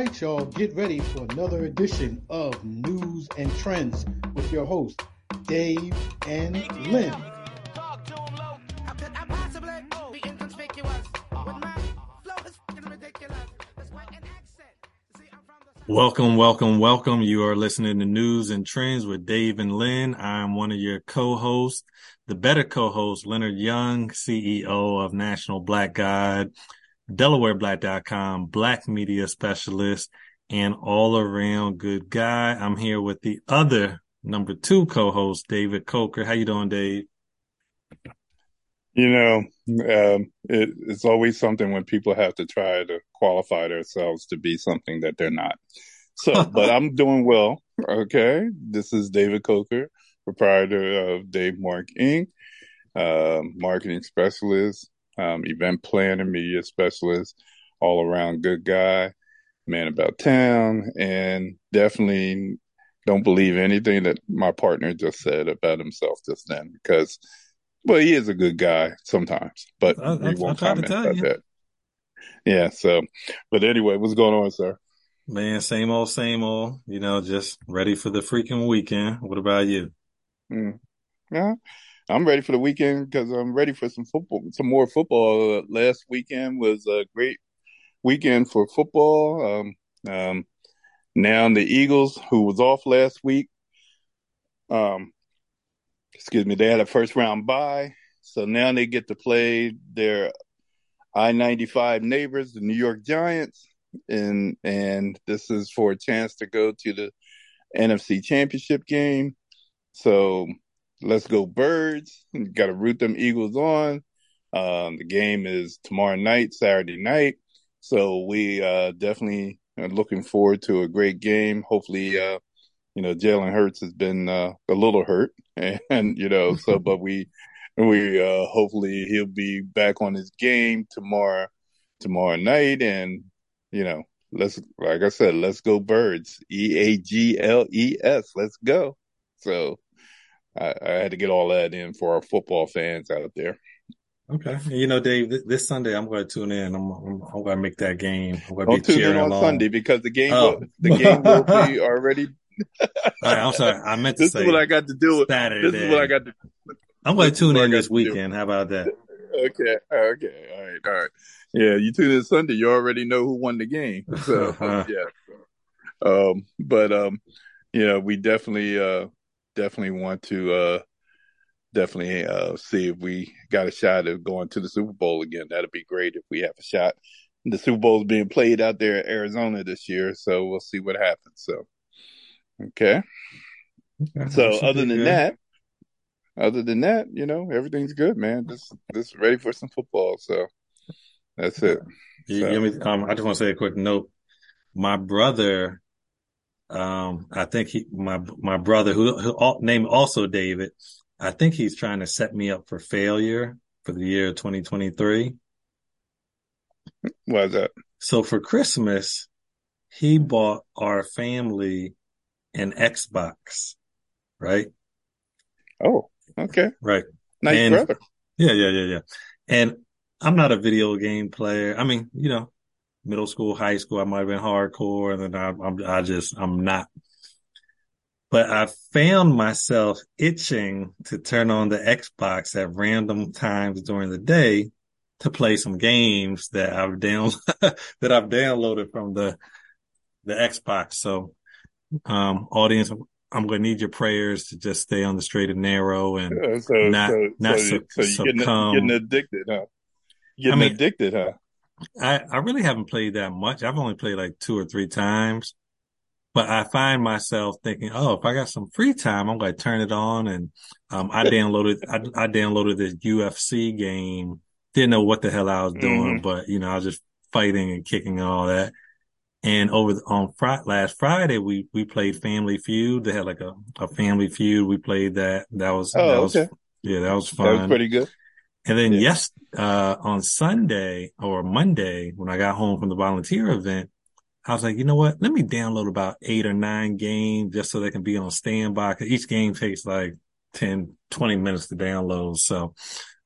right, y'all, get ready for another edition of Newz and Trendz with your hosts, Dave and Len. Welcome, welcome, welcome. You are listening to Newz and Trendz with Dave and Len. I'm one of your co-hosts, the better co-host, Leonard Young, CEO of National Black Guide, DelawareBlack.com, Black Media Specialist, and all around good guy. I'm here with the other number two co-host, David Coker. How you doing, Dave? You know, um, it, it's always something when people have to try to qualify themselves to be something that they're not. So, but I'm doing well. Okay. This is David Coker, proprietor of Dave Mark Inc., uh, marketing specialist, um, event planner, media specialist, all around good guy, man about town, and definitely don't believe anything that my partner just said about himself just then because well, he is a good guy sometimes, but I, we won't comment about you. that. Yeah. So, but anyway, what's going on, sir? Man, same old, same old. You know, just ready for the freaking weekend. What about you? Mm. Yeah, I'm ready for the weekend because I'm ready for some football, some more football. Last weekend was a great weekend for football. Um, um, now the Eagles, who was off last week, um, excuse me, they had a first round bye. So now they get to play their I 95 neighbors, the New York Giants. And, and this is for a chance to go to the NFC championship game. So let's go birds. Got to root them Eagles on. Um, the game is tomorrow night, Saturday night. So we, uh, definitely are looking forward to a great game. Hopefully, uh, you know, Jalen Hurts has been uh, a little hurt, and, you know, so but we we uh, hopefully he'll be back on his game tomorrow tomorrow night, and you know, let's like I said, let's go birds, E A G L E S, let's go. So I, I had to get all that in for our football fans out there. Okay, you know, Dave, this Sunday I'm going to tune in. I'm, I'm, I'm going to make that game. I'm going to Don't tune in on along. Sunday because the game oh. will, the game will be already right, I'm sorry. I meant to this say. is what I got to do with Saturday. This is what I got to. I'm going to tune in this weekend. How about that? Okay. Okay. All right. All right. Yeah, you tune in Sunday. You already know who won the game. So yeah. Um, but um, you know, we definitely uh definitely want to uh definitely uh see if we got a shot of going to the Super Bowl again. That'd be great if we have a shot. The Super Bowl is being played out there in Arizona this year, so we'll see what happens. So Okay. okay so other than good. that, other than that, you know, everything's good, man. Just just ready for some football. So that's it. You, so. me, um, I just want to say a quick note. My brother, um, I think he, my my brother, who, who named also David, I think he's trying to set me up for failure for the year 2023. Why is that? So for Christmas, he bought our family an Xbox, right? Oh, okay. Right. Nice and, brother. Yeah, yeah, yeah, yeah. And I'm not a video game player. I mean, you know, middle school, high school, I might have been hardcore and then I, I'm, I just, I'm not. But I found myself itching to turn on the Xbox at random times during the day to play some games that I've down, that I've downloaded from the, the Xbox. So um, audience, I'm going to need your prayers to just stay on the straight and narrow and yeah, so, not so, not so, so you're getting, getting, addicted, huh? Getting I mean, addicted, huh? I, I really haven't played that much. I've only played like two or three times, but I find myself thinking, oh, if I got some free time, I'm going to turn it on. And um, I downloaded I, I, downloaded this UFC game. Didn't know what the hell I was doing, mm-hmm. but you know, I was just fighting and kicking and all that. And over the, on Friday, last Friday, we, we played Family Feud. They had like a, a Family Feud. We played that. That was, oh, that okay. was, yeah, that was fun. That was pretty good. And then yeah. yes, uh, on Sunday or Monday, when I got home from the volunteer event, I was like, you know what? Let me download about eight or nine games just so they can be on standby. Cause each game takes like 10, 20 minutes to download. So,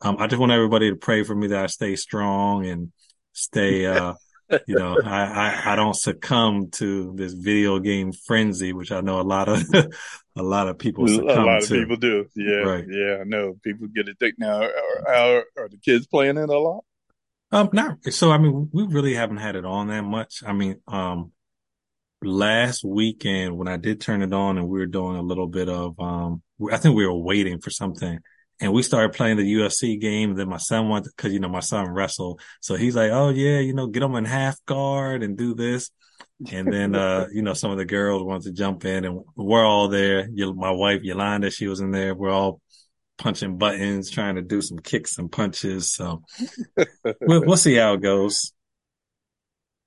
um, I just want everybody to pray for me that I stay strong and stay, uh, you know, I, I, I don't succumb to this video game frenzy, which I know a lot of a lot of people succumb a lot of to. people do. Yeah, Right. yeah. I know people get addicted now. Are, are, are the kids playing it a lot? Um, not so. I mean, we really haven't had it on that much. I mean, um, last weekend when I did turn it on and we were doing a little bit of, um, I think we were waiting for something and we started playing the UFC game. And then my son wanted, cause you know, my son wrestled. So he's like, Oh yeah, you know, get him in half guard and do this. And then, uh, you know, some of the girls wanted to jump in and we're all there. My wife, Yolanda, she was in there. We're all punching buttons, trying to do some kicks and punches. So we'll, we'll see how it goes.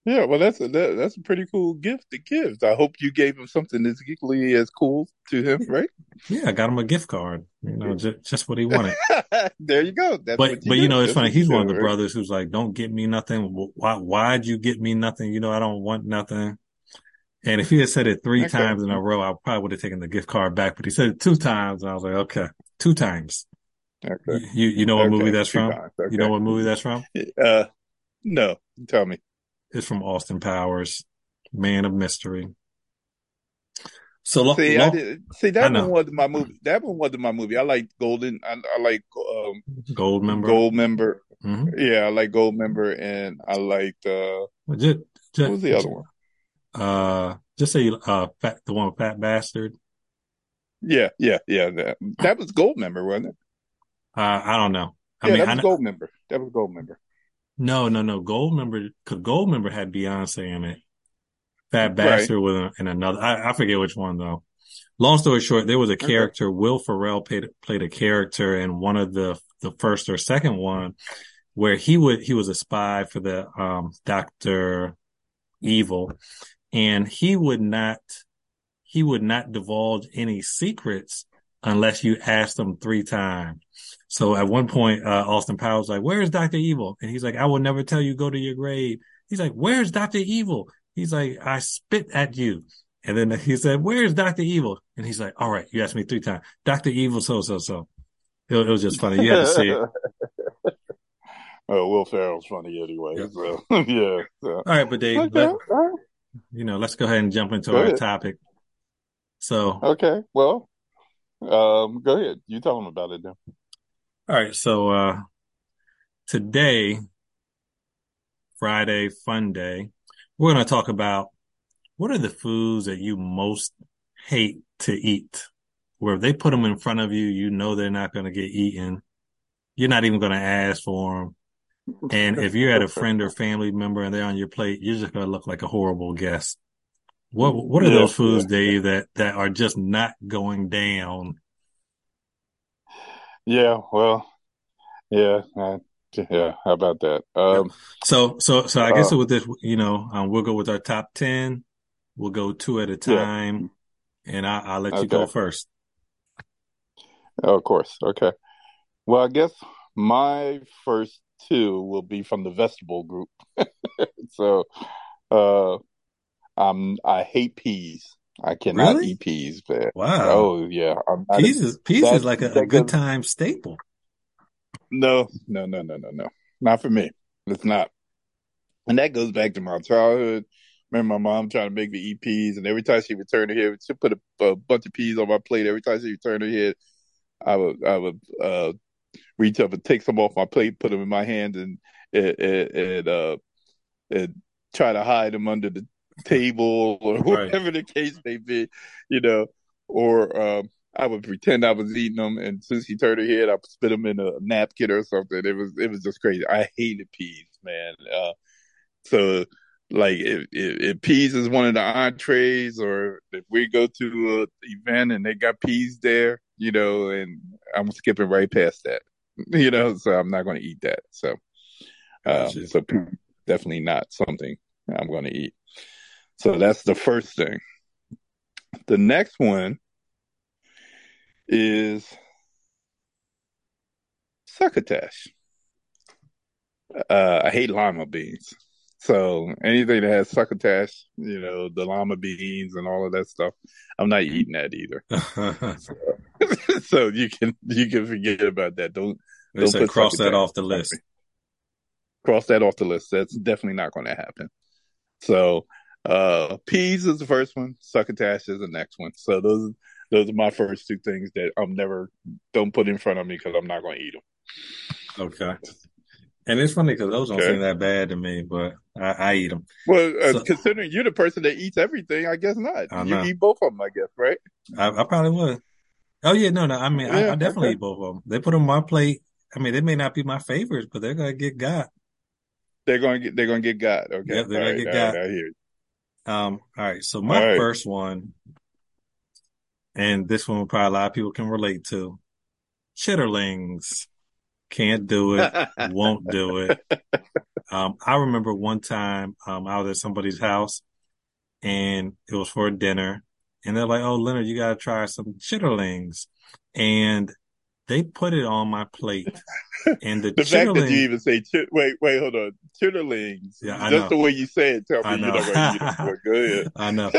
Yeah, well, that's a that, that's a pretty cool gift to give. I hope you gave him something that's equally as cool to him, right? Yeah, I got him a gift card. You know, just, just what he wanted. there you go. That's but what but you know, it's That's funny. He's one of do, the right? brothers who's like, "Don't get me nothing. Why? Why'd you get me nothing? You know, I don't want nothing." And if he had said it three Okay. times in a row, I probably would have taken the gift card back. But he said it two times, and I was like, "Okay, two times." Okay. You you know what movie that's two from? You know what movie that's from? Uh, no, tell me. It's from Austin Powers, Man of Mystery. So See, I did. See, that know. one wasn't my movie. That one wasn't my movie. I like Golden. I, I like um, Goldmember. Gold Member. Mhm. Yeah, I like Goldmember, and I liked uh, Well, Just, just, what was the other one? Uh, just say uh, fat, the one with Fat Bastard. Yeah, yeah, yeah. That, that was Goldmember, wasn't it? Uh, I don't know. I Yeah, mean, that was know, Goldmember. That was Goldmember. No, no, no. Goldmember, cause Goldmember had Beyonce in it. Fat Right. Bastard was in another. I, I forget which one though. Long story short, there was a Okay. character. Will Ferrell played played a character in one of the the first or second one, where he would he was a spy for the um Doctor Evil, and he would not he would not divulge any secrets unless you ask them three times. So at one point, uh, Austin Powers like, "Where's Doctor Evil?" And he's like, "I will never tell you. Go to your grave." He's like, "Where's Doctor Evil?" He's like, "I spit at you." And then he said, "Where's Doctor Evil?" And he's like, "All right, you asked me three times. Doctor Evil, so so so." It, it was just funny. You had to see it. oh, Will Ferrell's funny anyway. Yep. So yeah. So. All right, but Dave, Okay. let, right. you know, let's go ahead and jump into Go our ahead. topic. So, Okay. Well, um, go ahead. You tell them about it then. all right, so uh today, Friday Fun Day, we're going to talk about what are the foods that you most hate to eat? Where if they put them in front of you, you know they're not going to get eaten. You're not even going to ask for them. And if you're at a friend or family member and they're on your plate, you're just going to look like a horrible guest. What what are Yeah, those foods, Dave, that that are just not going down? Yeah. Well. Yeah. Yeah. How about that? Um. So so so I guess Uh, with this, you know, um, we'll go with our top ten. We'll go two at a yeah. time, and I, I'll let you go first. Oh, of course. Okay. Well, I guess my first two will be from the vegetable group. So, uh, um, I hate peas. I cannot Really? eat peas, man. Wow. Oh yeah, Peas is peas that is like a, a good goes time staple. no, no, no, no, no, no, not for me. It's not, and that goes back to my childhood. Remember my mom trying to make me eat peas, and every time she returned turn her head, she put a, a bunch of peas on my plate. Every time she returned turn her head, I would, I would, uh, reach up and take some off my plate, put them in my hand, and and, and uh, and try to hide them under the table or Right. whatever the case may be, you know. Or um, I would pretend I was eating them, and since she turned her head, I spit them in a napkin or something. It was it was just crazy. I hated peas, man. Uh, so like if, if, if peas is one of the entrees, or if we go to an event and they got peas there, you know, and I'm skipping right past that, you know. So I'm not going to eat that. So. Um, Gotcha. so definitely not something I'm going to eat. So that's the first thing. The next one is succotash. Uh, I hate lima beans. So anything that has succotash, you know, the lima beans and all of that stuff, I'm not eating that either. So, so you can you can forget about that. Don't they don't said cross that off the in front of list. Cross that off the list. That's definitely not going to happen. So, uh, peas is the first one. Succotash is the next one. So those those are my first two things that I'm never don't put in front of me because I'm not going to eat them. Okay. And it's funny because those don't okay. seem that bad to me, but I, I eat them. Well, uh, so, considering you're the person that eats everything, I guess not. I you eat both of them, I guess, right? I, I probably would. Oh yeah, no, no. I mean, yeah, I, I, definitely okay. eat both of them. They put them on my plate. I mean, they may not be my favorites, but they're gonna get got. They're gonna get. They're gonna get got. Okay, yep, they're all gonna right, get got. Right, I hear you. Um. All right. So my right. first one, and this one probably a lot of people can relate to, chitterlings. Can't do it. won't do it. Um, I remember one time um, I was at somebody's house and it was for dinner. And they're like, oh, Leonard, you got to try some chitterlings. And they put it on my plate. And the, chitterlings. the fact that you even say, chit- wait, wait, hold on. Chitterlings. Yeah, I just know. the way you say it, tell me I know. not going to I know.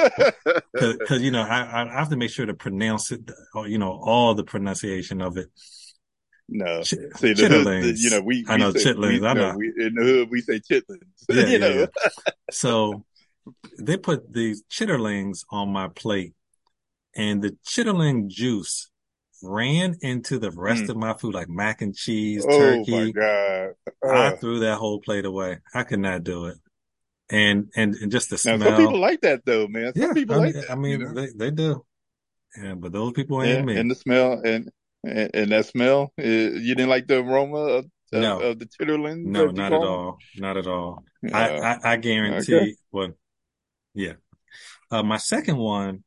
Because, you know, I, I have to make sure to pronounce it, uh, you know, all the pronunciation of it. No, Ch- see the, the, you know we, we I know say, chitlins. We, I know we, in the hood we say chitlins. Yeah, you know. Yeah. so they put these chitterlings on my plate, and the chitterling juice ran into the rest mm. of my food, like mac and cheese, turkey. Oh my god! Uh. I threw that whole plate away. I could not do it. And and, and just the smell. Some people like that though, man. Some yeah, people I like mean, that. I mean, you know? they they do. Yeah, but those people ain't yeah, me. And the smell and and, and that smell, you didn't like the aroma of, of, no. of the chitterlings? No, not at all. Not at all. I, I, I, guarantee. Okay. Well, yeah. Uh, my second one,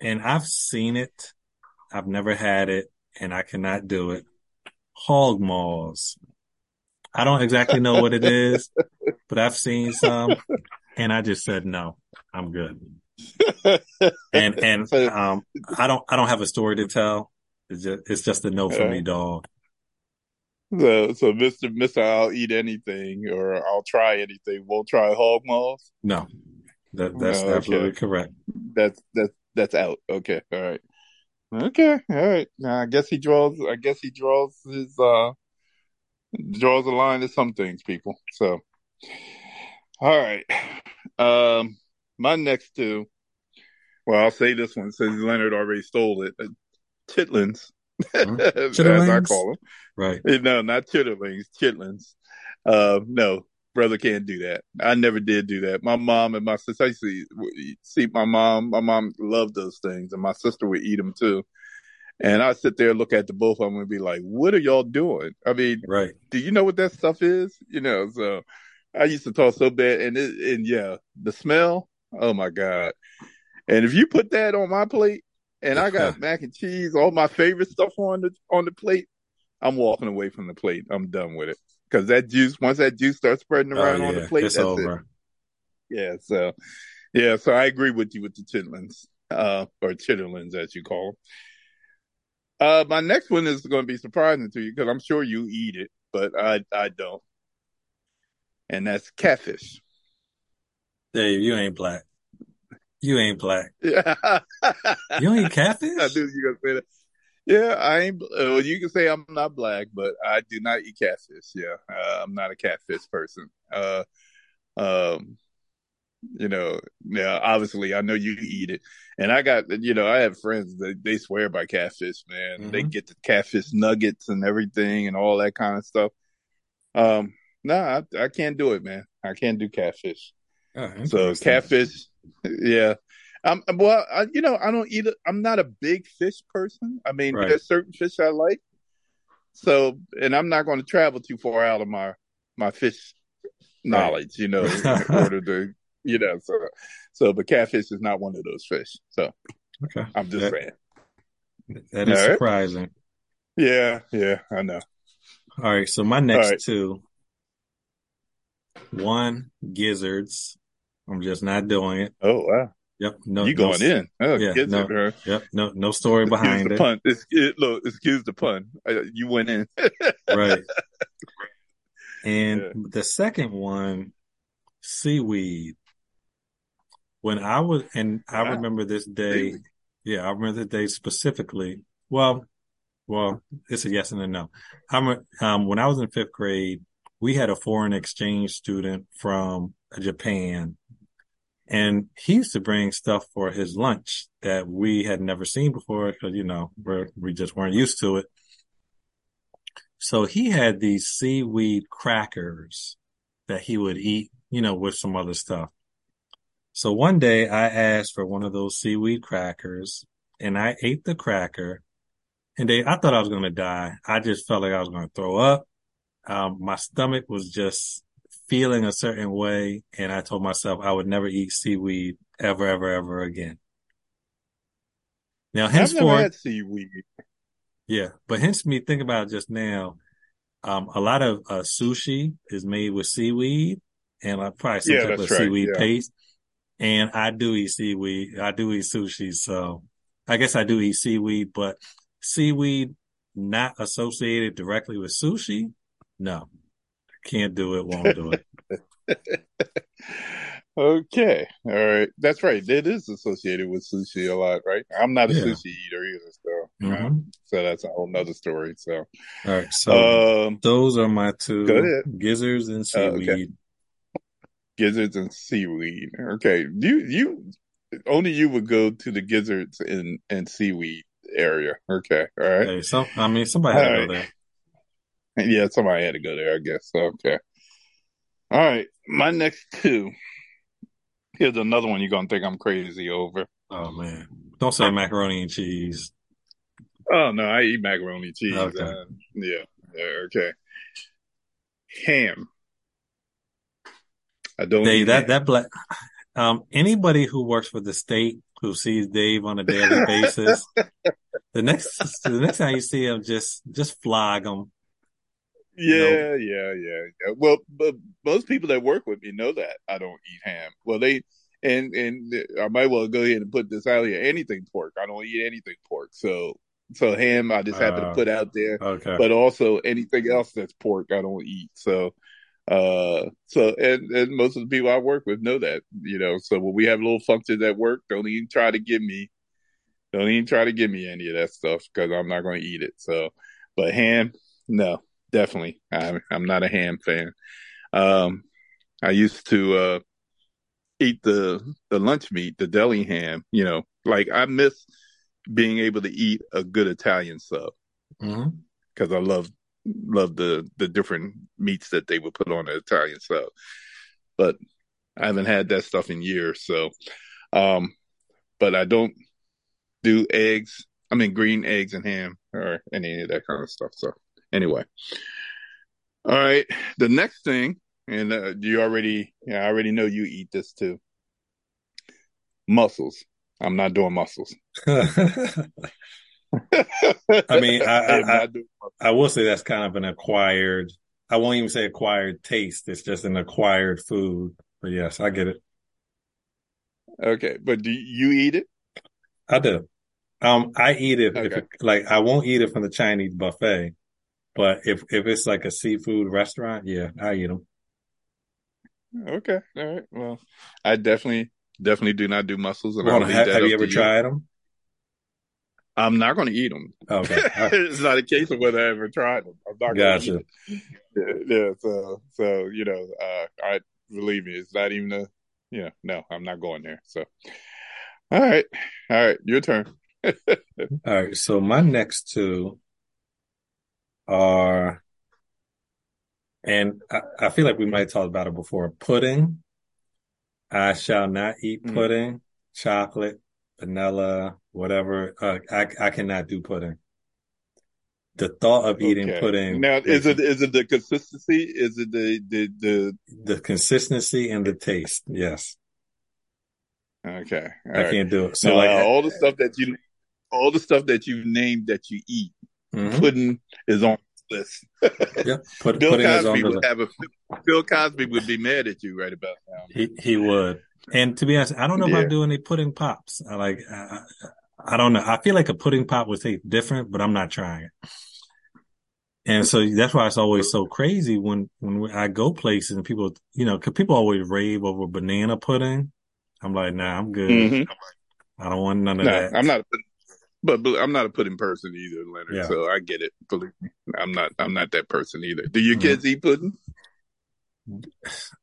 and I've seen it. I've never had it, and I cannot do it. Hog maws. I don't exactly know what it is, but I've seen some, and I just said no. I'm good. and and um, I don't I don't have a story to tell. It's just, it's just a no for yeah. me, dog. So, so Mister Mister, I'll eat anything or I'll try anything. Won't try hog maws. No, that that's okay. absolutely correct. That's that's that's out. Okay, all right. Okay, all right. Now I guess he draws. I guess he draws his uh draws a line to some things, people. So, all right. Um, my next two. Well, I'll say this one since Leonard already stole it chitlins, mm-hmm. as I call them. Right. No, not chitterlings, chitlins. Uh, no, brother can't do that. I never did do that. My mom and my sister, I see, see my mom, my mom loved those things and my sister would eat them too. And I sit there, look at the both of them and be like, what are y'all doing? I mean, right. do you know what that stuff is? You know, so I used to talk so bad and it, and yeah, the smell, oh my God. And if you put that on my plate, and I got mac and cheese, all my favorite stuff on the on the plate. I'm walking away from the plate. I'm done with it because that juice, once that juice starts spreading oh, around oh, yeah. on the plate, it's that's over. It. Yeah, so yeah, so I agree with you with the chitlins, uh, or chitterlings as you call them. Uh, my next one is going to be surprising to you because I'm sure you eat it, but I I don't, and that's catfish. Dave, you ain't black. You ain't black. You ain't catfish? I knew you gonna say that. Yeah, I ain't. Well, you can say I'm not black, but I do not eat catfish. Yeah, uh, I'm not a catfish person. Uh, um, you know, yeah, obviously I know you eat it, and I got, you know, I have friends that they swear by catfish. Man, mm-hmm. they get the catfish nuggets and everything and all that kind of stuff. Um, no, nah, I, I can't do it, man. I can't do catfish. Oh, so catfish, yeah. Um, well, I, you know, I don't eat it. I'm not a big fish person. I mean, right. there's certain fish I like. So, and I'm not going to travel too far out of my my fish knowledge, right. you know, in order to, you know, so so. But catfish is not one of those fish. So, okay, I'm just that, saying. That is surprising. Yeah, yeah, I know. All right, so my next two. One, gizzards. I'm just not doing it. Oh wow. Yep. No, you going no, in? Oh, yeah. No, it, yep. No, no story behind excuse it. The pun. Excuse, look, excuse the pun. You went in. right. And yeah. the second one, seaweed. When I was, and I wow. remember this day. Seaweed. Yeah, I remember the day specifically. Well, well, it's a yes and a no. I'm um when I was in fifth grade, we had a foreign exchange student from Japan and he used to bring stuff for his lunch that we had never seen before because, you know, we're, we just weren't used to it. So he had these seaweed crackers that he would eat, you know, with some other stuff. So one day I asked for one of those seaweed crackers and I ate the cracker and they, I thought I was going to die. I just felt like I was going to throw up. Um, my stomach was just feeling a certain way. And I told myself I would never eat seaweed ever, ever, ever again. Now, henceforth, seaweed. Yeah, but hence me think about it just now. Um, a lot of uh, sushi is made with seaweed and uh, probably some Yeah, type of right, seaweed yeah. paste. And I do eat seaweed. I do eat sushi. So I guess I do eat seaweed, but seaweed not associated directly with sushi. No, can't do it. Won't do it. Okay, all right, that's right. It is associated with sushi a lot, right? I'm not a Yeah. sushi eater either, so um, so that's a whole nother story. So, All right. So um, those are my two gizzards and Uh, okay. seaweed. gizzards and seaweed. Okay, you you only you would go to the gizzards and and seaweed area. Okay, all right. Hey, so I mean, somebody had to All go right. there. Yeah, somebody had to go there, I guess. Okay. All right. My next two. Here's another one you're gonna think I'm crazy over. Oh man, don't say macaroni and cheese. Oh no, I eat macaroni and cheese. Okay. uh, yeah, yeah, okay. Ham. I don't Dave, eat that ham. that black. Um, anybody who works for the state who sees Dave on a daily basis, the next the next time you see him, just just flog him. Yeah, yeah, yeah, yeah. Well, but most people that work with me know that I don't eat ham. Well, they and and I might well go ahead and put this out here. Anything pork, I don't eat anything pork. So so ham, I just happen Uh, to put out there. Okay. But also anything else that's pork, I don't eat. So uh, so and and most of the people I work with know that. You know, so when we have little functions at work, don't even try to give me, don't even try to give me any of that stuff because I'm not going to eat it. So, but ham, no. Definitely. I'm, I'm not a ham fan. Um, I used to, uh, eat the, the lunch meat, the deli ham, you know, like I miss being able to eat a good Italian sub because I love, love the, the different meats that they would put on the Italian sub. But I haven't had that stuff in years. So, um, but I don't do eggs. I mean, green eggs and ham or any of that kind of stuff. So anyway. All right. The next thing, and uh, you already, yeah, I already know you eat this too. Mussels. I'm not doing mussels. I mean, I- I- mussels. I will say that's kind of an acquired. I won't even say acquired taste. It's just an acquired food. But yes, I get it. Okay, but do you eat it? I do. Um, I eat it Okay. it, like I won't eat it from the Chinese buffet, but if if it's like a seafood restaurant, yeah, I eat them. Okay, all right. Well, I definitely, definitely do not do mussels, and Hold I'll on, leave have, have you ever tried them? I'm not going to eat them. Okay, right. it's not a case of whether I ever tried them. I'm not going to gotcha. eat them. Yeah, yeah, so, so you know, uh, I believe me, it's not even a, you know, no, I'm not going there. So, all right, all right, your turn. All right, so my next two are, and I, I feel like we might talk about it before. Pudding. I shall not eat Mm. pudding, chocolate, vanilla, whatever. Uh, I I cannot do pudding. The thought of eating Okay. pudding Now, is it is it the consistency? Is it the the the? the consistency and the taste. Yes, Okay, all I right. can't do it. So Now, like, all the stuff that you, all the stuff that you named that you eat, mhm, pudding is on the list. yeah, put, Bill pudding is on Cosby would have a Bill Cosby would be mad at you right about now. He he would. And to be honest, I don't know if I Yeah. do any pudding pops. I like I, I don't know. I feel like a pudding pop would taste different, but I'm not trying it. And so that's why it's always so crazy when when I go places and people, you know, 'cause people always rave over banana pudding. I'm like, nah, I'm good. hmm I don't want none of No, that. I'm not. A pudding, but, but I'm not a pudding person either, Leonard. Yeah. So I get it. Believe me, I'm not. I'm not that person either. Do your Mhm. kids eat pudding?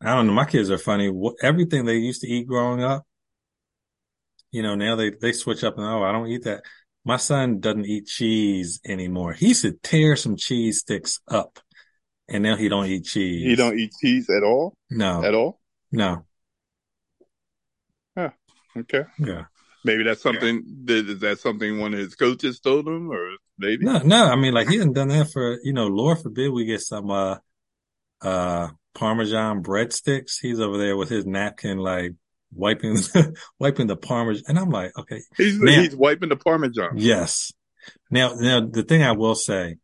I don't know. My kids are funny. Everything they used to eat growing up, you know, now they, they switch up and, oh, I don't eat that. My son doesn't eat cheese anymore. He used to tear some cheese sticks up and now he don't eat cheese. He don't eat cheese at all? No. At all? No. Yeah. Okay. Yeah. Maybe that's something yeah. that is that something one of his coaches told him or maybe? No, no. I mean, like he hasn't done that for, you know, Lord forbid we get some, uh, uh, Parmesan breadsticks. He's over there with his napkin, like wiping, wiping the Parmesan. And I'm like, okay. He's, now, he's wiping the Parmesan. Yes. Now, now the thing I will say,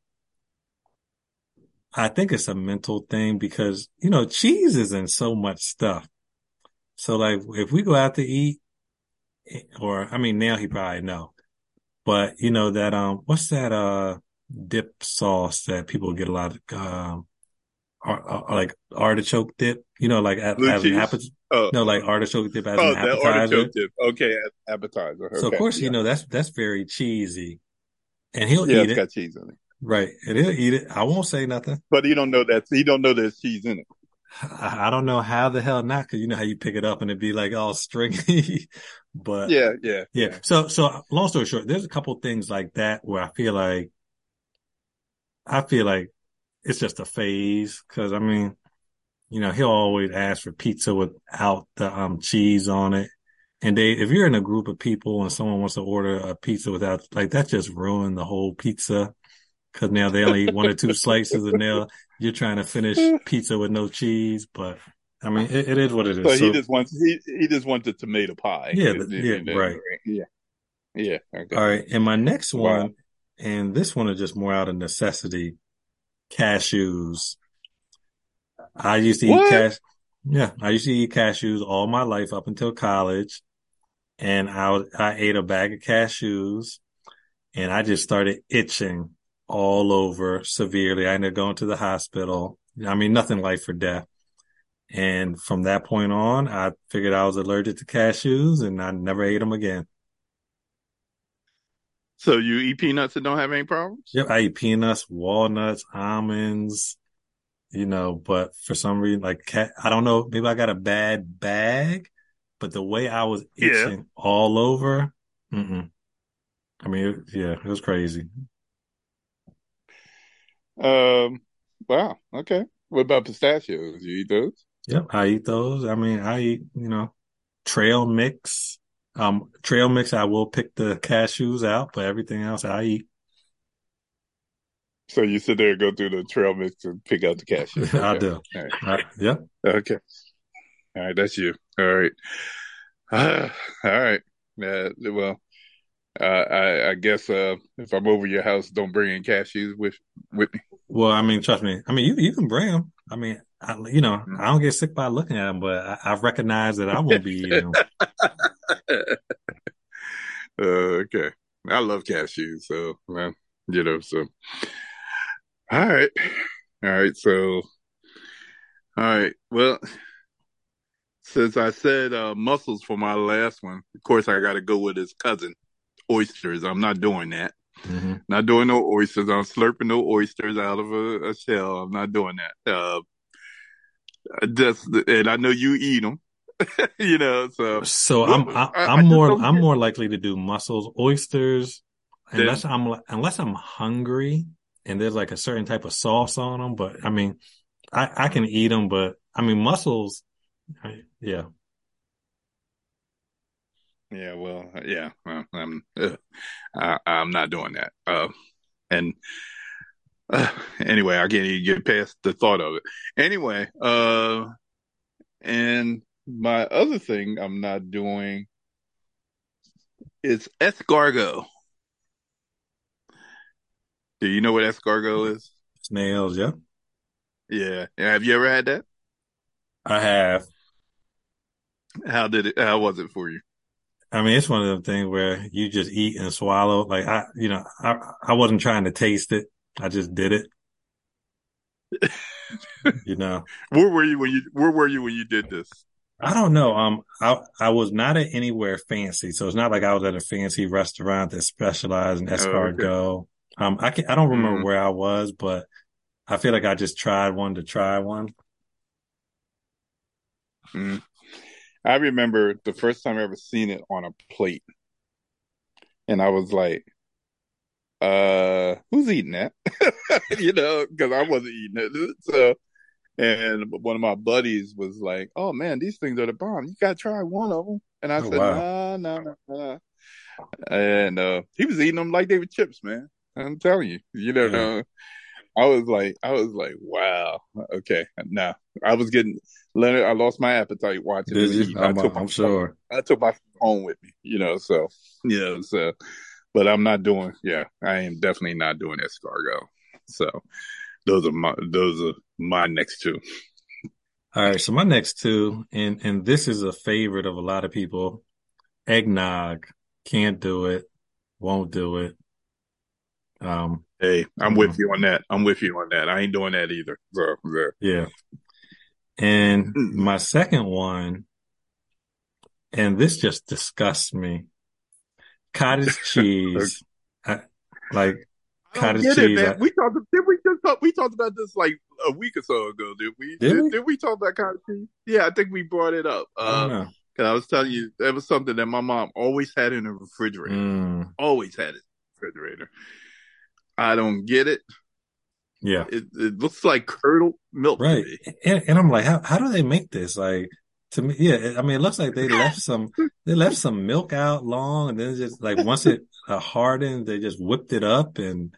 I think it's a mental thing because, you know, cheese is in so much stuff. So like if we go out to eat or, I mean, now he probably know, but you know, that, um, what's that, uh, dip sauce that people get a lot of, um, uh, like artichoke dip, you know, like as, as an appetizer. Oh. No, like artichoke dip as oh, an appetizer. artichoke dip. Okay, appetizer. Okay. So of course, yeah. you know that's that's very cheesy, and he'll yeah, eat it. got cheese in it. Right, and he'll eat it. I won't say nothing. But he don't know that he don't know there's cheese in it. I, I don't know how the hell not, because you know how you pick it up and it'd be like all stringy. but yeah, yeah, yeah. So, so long story short, there's a couple things like that where I feel like, I feel like it's just a phase because I mean, you know, he'll always ask for pizza without the um, cheese on it. And they, if you're in a group of people and someone wants to order a pizza without, like, that just ruined the whole pizza. Cause now they only eat one or two slices and now you're trying to finish pizza with no cheese. But I mean, it, it is what it is. So, so he just wants, he, he just wants a tomato pie. Yeah. Yeah. right. Yeah. Yeah. Okay. All right. And my next one, wow. and this one is just more out of necessity cashews. I used to what? eat cash. Yeah, I used to eat cashews all my life up until college, and I I ate a bag of cashews, and I just started itching all over severely. I ended up going to the hospital. I mean, nothing life or death. And from that point on, I figured I was allergic to cashews, and I never ate them again. So you eat peanuts and don't have any problems? Yep, I eat peanuts, walnuts, almonds, you know, but for some reason, like cat, I don't know, maybe I got a bad bag, but the way I was itching yeah. all over, mm-mm. I mean, it, yeah, it was crazy. Um, wow. Okay. What about pistachios? You eat those? Yep, I eat those. I mean, I eat, you know, trail mix. Um, trail mix, I will pick the cashews out, but everything else I eat. So you sit there and go through the trail mix and pick out the cashews. Okay. I do. All right. Uh, yeah. Okay. All right. That's you. All right. Uh, all right. Uh, well, uh, I, I, guess uh, if I'm over your house, don't bring in cashews with with me. Well, I mean, trust me. I mean, you you can bring them. I mean, I, you know, mm-hmm. I don't get sick by looking at them, but I, I recognize that I won't be uh, okay. I love cashews, so man, you know, so all right. All right, so all right. Well, since I said uh mussels for my last one, of course I gotta go with his cousin, oysters. I'm not doing that. Mm-hmm. Not doing no oysters. I'm slurping no oysters out of a, a shell. I'm not doing that. Uh, just and I know you eat them. you know, so so I'm I, am i am more I'm more likely to do mussels, oysters, unless then, I'm unless I'm hungry and there's like a certain type of sauce on them. But I mean, I I can eat them, but I mean mussels, yeah. Yeah, well, yeah, well, I'm uh, I, am not doing that. Uh, and uh, anyway, I can't even get past the thought of it. Anyway, uh, and my other thing I'm not doing is escargot. Do you know what escargot is? Snails, yeah. Yeah. Have you ever had that? I have. How did it? How was it for you? I mean, it's one of them things where you just eat and swallow. Like I, you know, I I wasn't trying to taste it. I just did it. you know. Where were you when you Where were you when you did this? I don't know. Um, I I was not at anywhere fancy, so it's not like I was at a fancy restaurant that specialized in escargot. Oh, okay. Um, I can I don't remember mm. where I was, but I feel like I just tried one to try one. Mm. I remember the first time I ever seen it on a plate, and I was like, "Uh, who's eating that?" you know, because I wasn't eating it. So, and one of my buddies was like, "Oh man, these things are the bomb. You gotta try one of them." And I Oh, said, wow. "Nah, nah, nah, nah." And uh, he was eating them like they were chips, man. I'm telling you, you know. Yeah. I was like, I was like, wow, okay. Now I was getting Leonard. I lost my appetite watching Did you? eat. I I'm, took my I'm sure. I took my phone with me, you know. So yeah, so but I'm not doing. Yeah, I am definitely not doing escargot. So those are my those are my next two. All right. So my next two, and and this is a favorite of a lot of people. Eggnog. Can't do it. Won't do it. Um. Hey, I'm with you on that. I'm with you on that. I ain't doing that either. So yeah. Yeah. And my second one, and this just disgusts me. Cottage cheese. I, like cottage get it, cheese. man. I- We talked. Did we just talk? We talked about this like a week or so ago. Did we? Did we? Did, we talk about cottage cheese? Yeah, I think we brought it up. I don't Uh, know. cause I was telling you that was something that my mom always had in the refrigerator. Mm, Always had it in the refrigerator. I don't get it. yeah. It, it looks like curdled milk Right. And, and I'm like, how, how do they make this? Like, to me, yeah, I mean, it looks like they left some, they left some milk out long and then just like once it uh, hardened, they just whipped it up and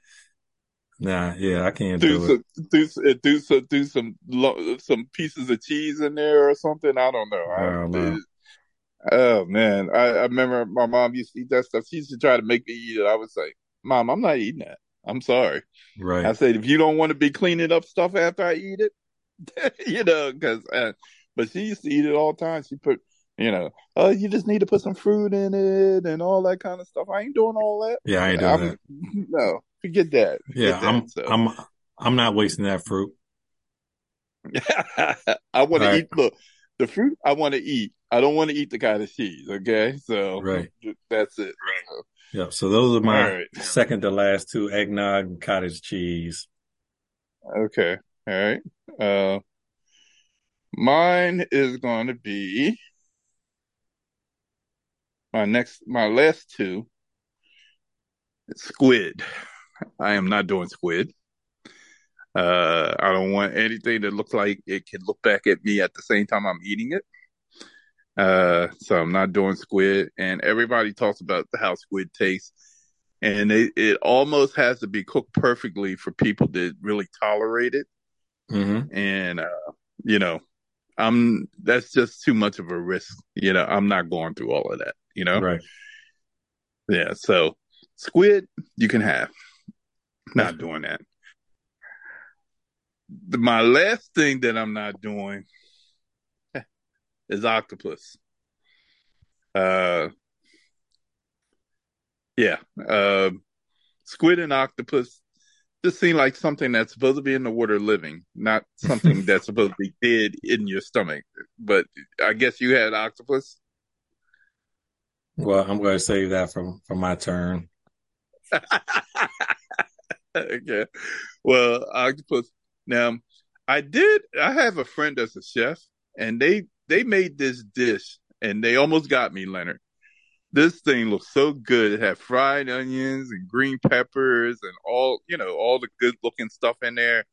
nah, yeah, I can't Do do it. do, s- do some, do some, lo- some pieces of cheese in there or something. I don't know. I don't know. Oh man, I, I remember my mom used to eat that stuff. She used to try to make me eat it. I was like, "Mom, I'm not eating that. I'm sorry." Right. I said, "If you don't want to be cleaning up stuff after I eat it, you know, because." Uh, but she used to eat it all the time. She put, you know, oh, you just need to put some fruit in it and all that kind of stuff. I ain't doing all that. Yeah, I ain't doing I'm, that. no, forget that. Yeah, Forget that. I'm, So- I'm, I'm not wasting that fruit. I want to eat. Look, the fruit I want to eat. I don't want to eat the kind of cheese. Okay, so Right. that's it. Right. Yeah. So those are my All right. second to last two, eggnog and cottage cheese. Okay. All right. Uh, mine is going to be my next, my last two. Squid. I am not doing squid. Uh, I don't want anything that looks like it can look back at me at the same time I'm eating it. Uh, so I'm not doing squid. And everybody talks about how squid tastes. And it, it almost has to be cooked perfectly for people that really tolerate it. Mm-hmm. and uh, you know, I'm that's just too much of a risk. You know, I'm not going through all of that. You know, Right. yeah. So squid, you can have. Not doing that. The, my last thing that I'm not doing is octopus. Uh, yeah. Uh, squid and octopus just seem like something that's supposed to be in the water living, not something that's supposed to be dead in your stomach. But I guess you had octopus. Well, I'm going to save that from, for my turn. okay. Well, octopus. Now, I did. I have a friend that's a chef, and they they made this dish, and they almost got me, Leonard. This thing looked so good. It had fried onions and green peppers and all you know, all the good looking stuff in there.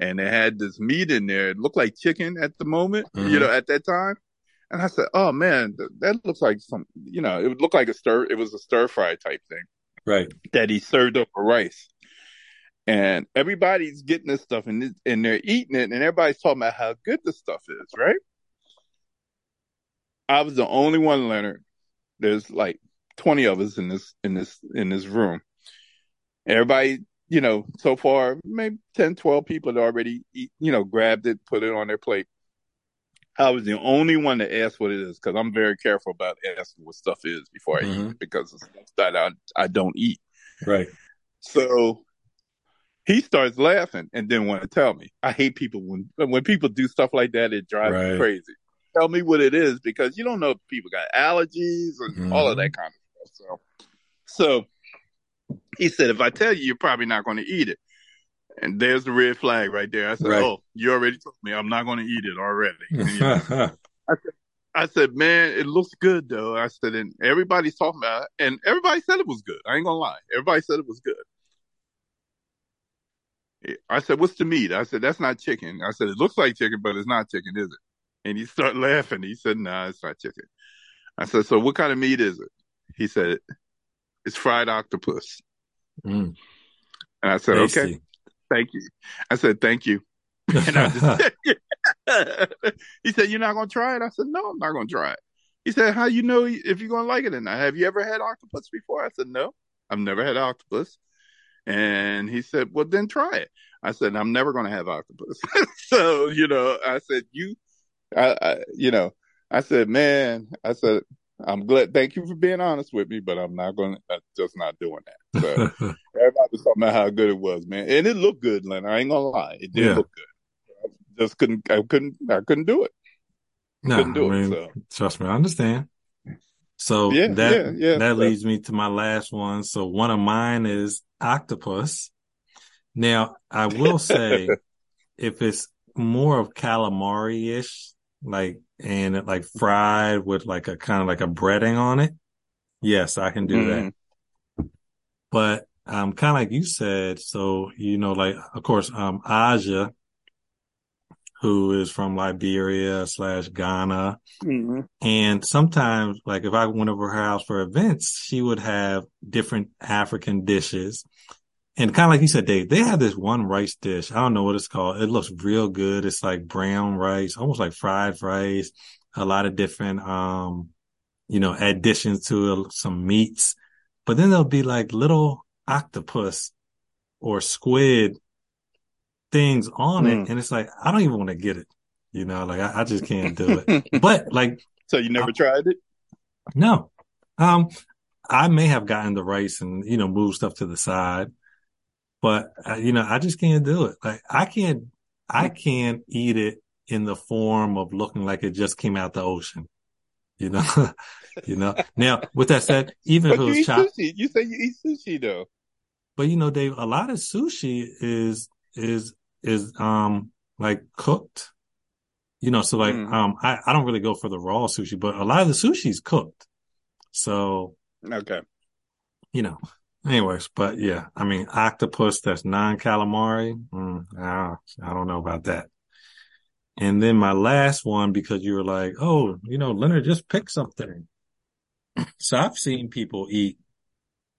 And it had this meat in there. It looked like chicken at the moment, Mhm. you know, at that time. And I said, "Oh man, th- that looks like some, you know, it would look like a stir. It was a stir fry type thing." Right. that he served up for rice. And everybody's getting this stuff and, and they're eating it and everybody's talking about how good this stuff is, right? I was the only one, Leonard. There's like 20 of us in this, in this, in this room. Everybody, you know, so far, maybe 10, 12 people had already eat, you know, grabbed it, put it on their plate. I was the only one to ask what it is because I'm very careful about asking what stuff is before I eat Mhm. it because it's stuff that I, I don't eat. Right. So he starts laughing and didn't want to tell me. I hate people when when people do stuff like that. It drives Right. me crazy. Tell me what it is because you don't know if people got allergies and all of that kind of stuff. So, so he said, if I tell you, you're probably not going to eat it. And there's the red flag right there. I said, Right. oh, you already told me I'm not going to eat it already. You know? I said, I said, man, it looks good though. I said, and everybody's talking about it, and everybody said it was good. I ain't gonna lie. Everybody said it was good. I said, what's the meat? I said, that's not chicken. I said, it looks like chicken, but it's not chicken, is it? And he started laughing. He said, nah, it's not chicken. I said, so what kind of meat is it? He said, it's fried octopus. Mm. And I said, Tasty. okay, thank you. I said, thank you. And I just, he said, you're not going to try it? I said, no, I'm not going to try it. He said, how you know if you're going to like it or not? Have you ever had octopus before? I said, no, I've never had octopus. And he said, well, then try it. I said, I'm never going to have octopus. so, you know, I said, you, I, I, you know, I said, man, I said, I'm glad. Thank you for being honest with me, but I'm not going to, just not doing that. So everybody was talking about how good it was, man. And it looked good, Leonard. I ain't going to lie. It did Yeah. look good. I just couldn't, I couldn't, I couldn't do it. no, Couldn't do I it, so. trust me, I understand. So Yeah, that yeah, yeah. that So- leads me to my last one. So one of mine is octopus. Now I will say, if it's more of calamari ish, like and it, like fried with like a kind of like a breading on it, yes, I can do that. Mhm. But um, kind of like you said, so you know, like of course, um, Aja, who is from Liberia slash Ghana, Mhm. and sometimes, like if I went over her house for events, she would have different African dishes. And kind of like you said, Dave, they have this one rice dish. I don't know what it's called. It looks real good. It's like brown rice, almost like fried rice, a lot of different, um, you know, additions to it, some meats. But then there'll be like little octopus or squid things on it. Mm. And it's like, I don't even want to get it. You know, like I, I just can't do it. But like, so you never tried it? no. Um, I may have gotten the rice and, you know, moved stuff to the side, but uh, you know, I just can't do it. Like I can't, I can't eat it in the form of looking like it just came out the ocean. You know, you know, now with that said, even if it was chopped, sushi. You say you eat sushi though. but you know, Dave, a lot of sushi is, is, is, um, like cooked. You know, so like, Mm. um, I, I don't really go for the raw sushi, but a lot of the sushi is cooked. So, Okay. you know, anyways, but yeah, I mean, octopus that's non-calamari, mm, I, I don't know about that. And then my last one, because you were like, oh, you know, Leonard, just pick something. So I've seen people eat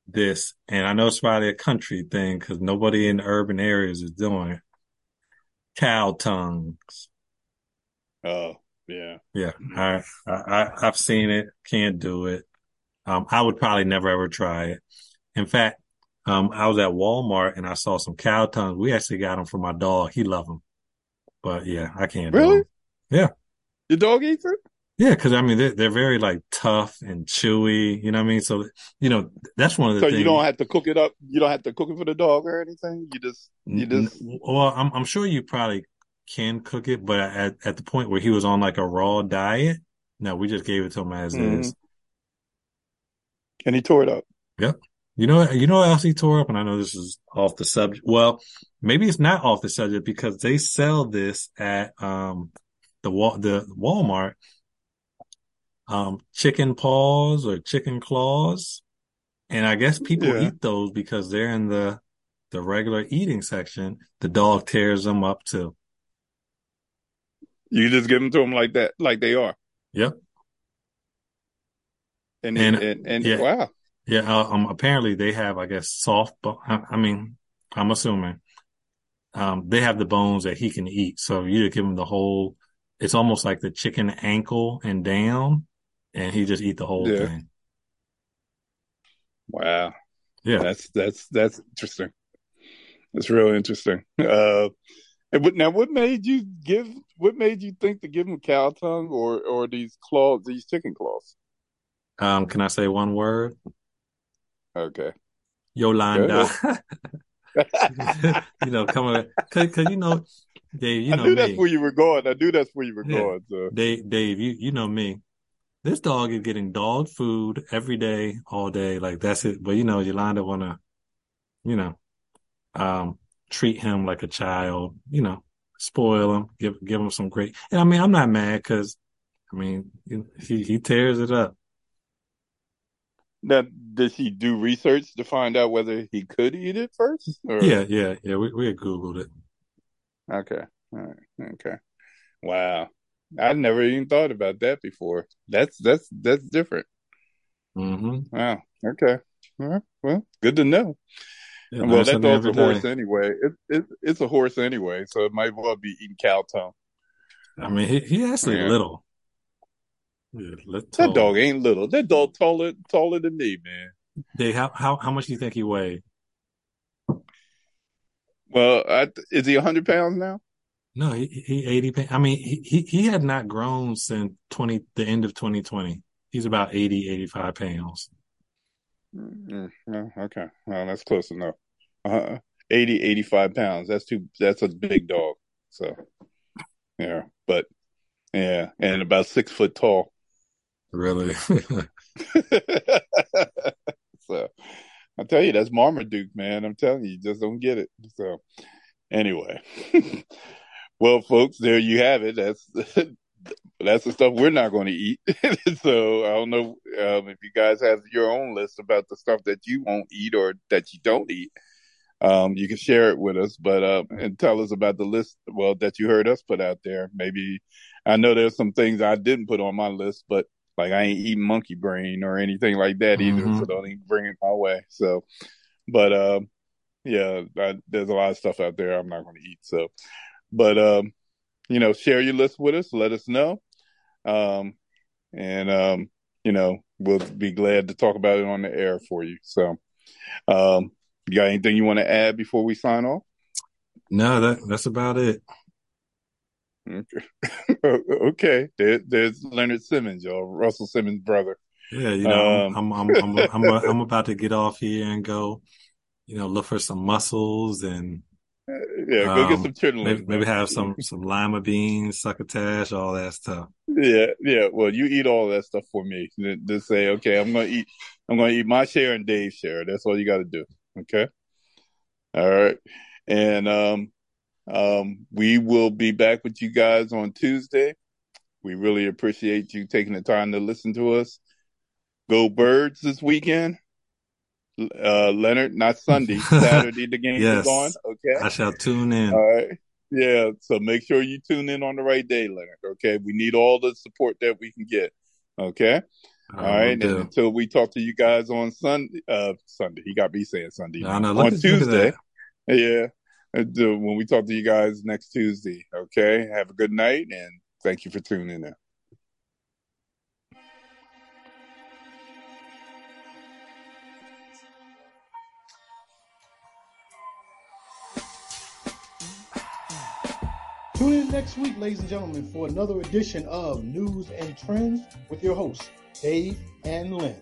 this, and I know it's probably a country thing because nobody in the urban areas is doing it. Cow tongues. Oh, yeah. Yeah, I, I, I- I've seen it. Can't do it. Um, I would probably never ever try it. In fact, um, I was at Walmart and I saw some cow tongues. We actually got them for my dog. He loved them. But yeah, I can't Really? Yeah. Your dog eats it? Yeah, because I mean they're they're very like tough and chewy. You know what I mean? So you know that's one of the So things. you don't have to cook it up. You don't have to cook it for the dog or anything. You just, you just. well, I'm I'm sure you probably can cook it, but at at the point where he was on like a raw diet, no, we just gave it to him as Mhm. is. And he tore it up. You know, you know what else he tore up? And I know this is off the subject. Well, maybe it's not off the subject because they sell this at, um, the the Walmart, um, chicken paws or chicken claws. And I guess people Yeah. eat those because they're in the, the regular eating section. The dog tears them up too. You just give them to them like that, like they are. Yep. And And- and and, and yeah. wow. Yeah. Uh, um, apparently they have, I guess, soft, but I, I mean, I'm assuming, um, they have the bones that he can eat. So you just give him the whole, it's almost like the chicken ankle and down and he just eat the whole Yeah. thing. Wow. Yeah. That's that's that's interesting. That's really interesting. Uh, and what, now, what made you give? What made you think to give him cow tongue or or these claws, these chicken claws? Um, can I say one word? Okay. Yolanda. you know, come on, cause, cause you know, Dave, you I know knew me. that's where you were going. I knew that's where you were Yeah. going. So Dave, Dave, you, you know me. This dog is getting dog food every day, all day. Like that's it. But you know, Yolanda wanna, you know, um, treat him like a child, you know, spoil him, give, give him some great. And I mean, I'm not mad because I mean, he he tears it up. Now, does he do research to find out whether he could eat it first? Or? Yeah, yeah, yeah. We we googled it. Okay. All right. Okay. Wow. I never even thought about that before. That's that's that's different. Mm-hmm. Wow. Okay. All right. Well, good to know. Yeah, well, that dog's a horse anyway. It, it, it's a horse anyway, so it might well be eating cow tongue. I mean, he, he actually yeah. little. Yeah, that dog ain't little. That dog taller taller than me, man. They how how how much do you think he weighed? Well, I, is he hundred pounds now? No, he, he eighty. I mean, he, he he had not grown since twenty the end of twenty twenty. He's about 80, 85 pounds. Mm-hmm. Okay, well, that's close enough. Uh, 80, 85 pounds. That's too. That's a big dog. So, yeah, but yeah, and about six foot tall. Really? so, I tell you, that's Marmaduke, man. I'm telling you, you just don't get it. So, anyway, well, folks, there you have it. That's that's the stuff we're not going to eat. so I don't know um, if you guys have your own list about the stuff that you won't eat or that you don't eat. Um, you can share it with us, but uh, and tell us about the list. Well, that you heard us put out there. Maybe I know there's some things I didn't put on my list, but like I ain't eating monkey brain or anything like that either. Mm-hmm. So don't even bring it my way. So, but um, yeah, I, there's a lot of stuff out there I'm not going to eat. So, but um, you know, share your list with us. Let us know. Um, and, um, you know, we'll be glad to talk about it on the air for you. So, um, you got anything you want to add before we sign off? No, that that's about it. Okay. okay. There, there's Leonard Simmons, y'all, Russell Simmons' brother. Yeah, you know, um, I'm I'm I'm I'm, I'm, I'm about to get off here and go, you know, look for some mussels and yeah, go um, get some chitlins. Maybe, maybe, have some some lima beans, succotash, all that stuff. Yeah, yeah. Well, you eat all that stuff for me. Just say, okay, I'm gonna eat. I'm gonna eat my share and Dave's share. That's all you got to do. Okay. All right, and um, um, we will be back with you guys on Tuesday. We really appreciate you taking the time to listen to us. Go Birds this weekend uh, Leonard, not Sunday, Saturday. The game yes. is on. Okay, I shall tune in. All right. Yeah, so make sure you tune in on the right day, Leonard. Okay, we need all the support that we can get. Okay. All right, and until we talk to you guys on Sunday, uh, Sunday, he got me saying Sunday no, no, on Tuesday. Yeah, when we talk to you guys next Tuesday. Okay, have a good night and thank you for tuning in. Tune in next week, ladies and gentlemen, for another edition of Newz and Trendz with your hosts, Dave and Len.